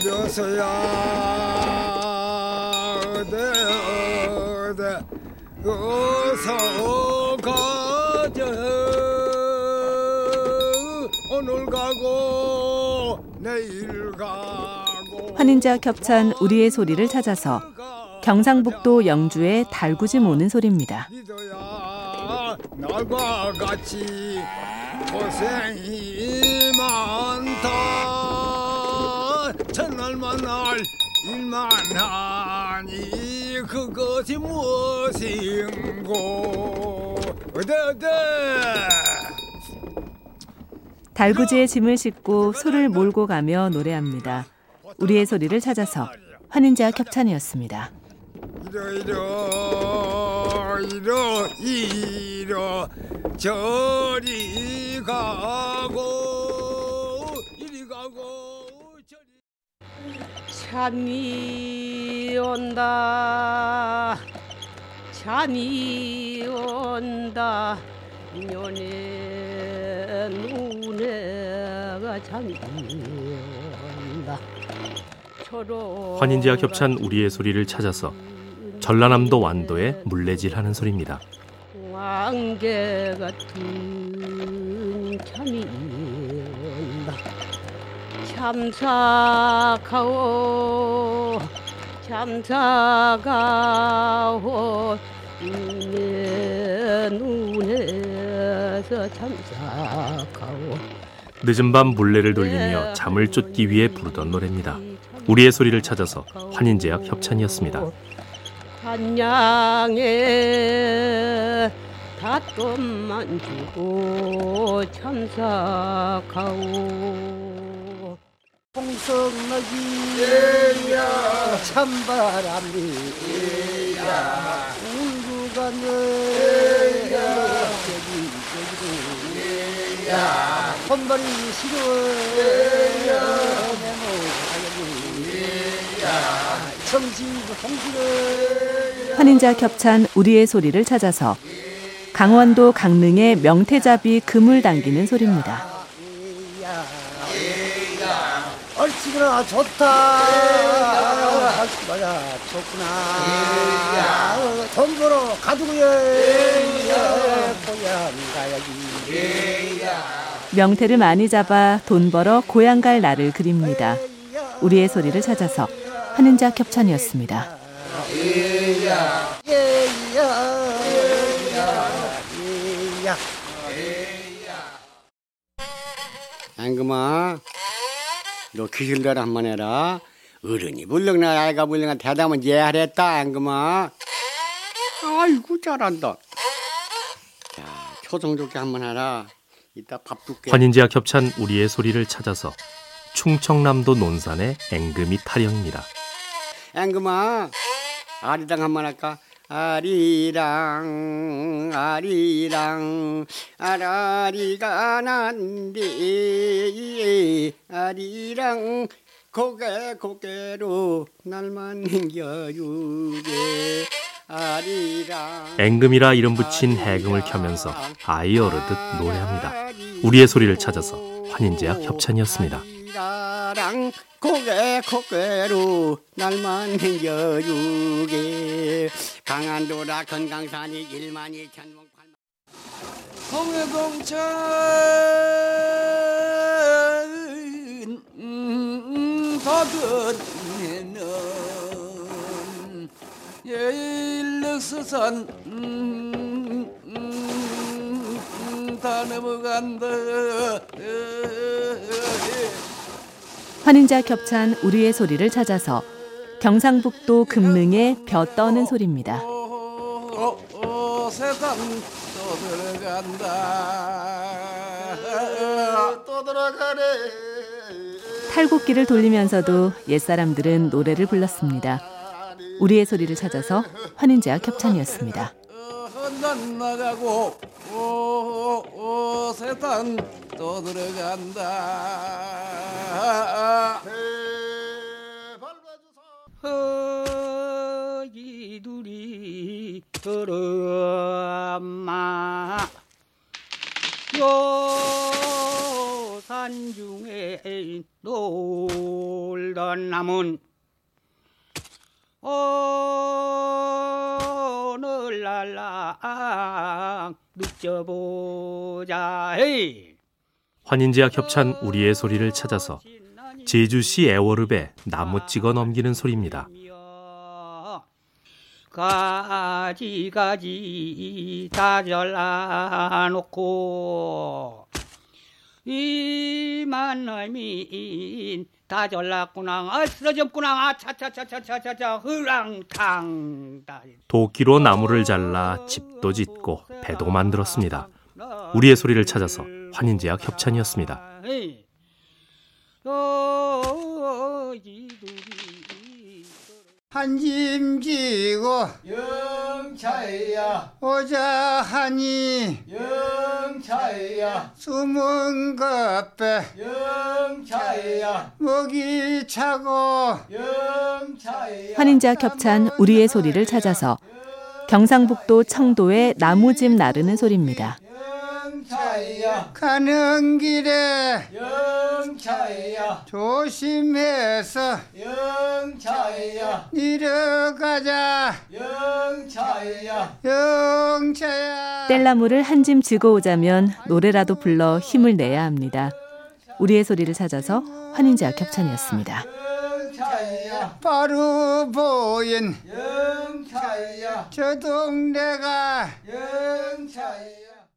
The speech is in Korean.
이래서야. 어디 어디 어서 가자. 오늘 가고 내일 가고. 환인제와 겹찬 우리의 소리를 찾아서 경상북도 영주의 달구지 모는 소리입니다. 나과 같이 고생이 많다 첫날만 날 일만 하니 그것이 무엇인고 어데 어데 달구지에 짐을 싣고 소를 몰고 가며 노래합니다. 우리의 소리를 찾아서 환인제와 겹찬이었습니다. 이러 이러 이러 이러 저리 가고 잠이 온다. 잠이 온다. 년에 눈에가 잠이 온다. 초록 환인제와 겹찬 우리의 소리를 찾아서 전라남도 완도에 물레질하는 소리입니다. 왕개 같은 잠이 온다 참사가오 참사가오 내 눈에서 참사가오 늦은 밤 물레를 돌리며 잠을 쫓기 위해 부르던 노래입니다. 우리의 소리를 찾아서 환인제약 협찬이었습니다. 한양에 닷돈만 주고 홍 성나기 찬바람이 시려워 내 모가지 청지 홍지를 환인제와 겹찬 우리의 소리를 찾아서 강원도 강릉의 명태잡이 그물 당기는 소리입니다. 얼씨구나. 좋다. 얼씨구나. 좋구나 돈 벌어 가두고요. 고향 가야지 명태를 많이 잡아 돈 벌어 고향 갈 날을 그립니다. 우리의 소리를 찾아서 환인제와 겹찬이었습니다. 예야. 앵 너 귀신들 한번 해라. 어른이 불렁나 아이가 불렁나 대답은 예 하랬다 앵금아 아이고 잘한다. 자 초성 좋게 한번 해라. 이따 밥 줄게. 환인제와 겹찬 우리의 소리를 찾아서 충청남도 논산의 앵금이 타령입니다. 앵금아 아리랑 한번 할까 아리랑 아리랑 아라리가 난디 아리랑 고개 고개로 날만 행겨주게 아리랑 앵금이라 이름 붙인 해금을 켜면서 아이 어르듯 노래합니다. 우리의 소리를 찾아서 환인제약 협찬이었습니다. 아리랑 고개 고개로 날만 행겨주게 강한도라 건강산이 일만이 천봉 팔만. 홍해동천 음, 바다에는 예일력서산 다 넘어간다 환인제와 겹찬 우리의 소리를 찾아서 경상북도 금능의 벼 떠는 소리입니다. 어, 어, 탈곡기를 돌리면서도 옛사람들은 노래를 불렀습니다. 우리의 소리를 찾아서 환인제와 겹찬이었습니다. 난 나가고 오, 오, 오, 세상 또 들어간다. 허기둘이 걸어마. 요산 중에 놀다 울던 남은 오 눕져보자 헤이 환인제와 겹찬 우리의 소리를 찾아서 제주시 애월읍에 나무 찍어 넘기는 소리입니다. 가지 가지 다 잘라놓고 이만 놈이 다 잘랐구나 아 쓰러졌구나 아 차차차차차차차 흐랑탕 다 도끼로 나무를 잘라 집도 짓고 배도 만들었습니다. 우리의 소리를 찾아서 환인제와 협찬이었습니다. 한짐 지고 영차야. 오자 하니 영차야. 숨은 것배 영차야. 먹이 차고 영차야. 환인제와 겹찬 우리의 소리를 찾아서 경상북도 청도의 나무집 나르는 소리입니다. 영차야 가는 길에 영차야 조심해서 영차야 내려가자. 영차야 영차야. 뗄나무를 한 짐 지고 오자면 노래라도 불러 힘을 내야 합니다. 우리의 소리를 찾아서 환인제와 겹찬이었습니다. 영차야 바로 보인 영차야 저 동네가 영차야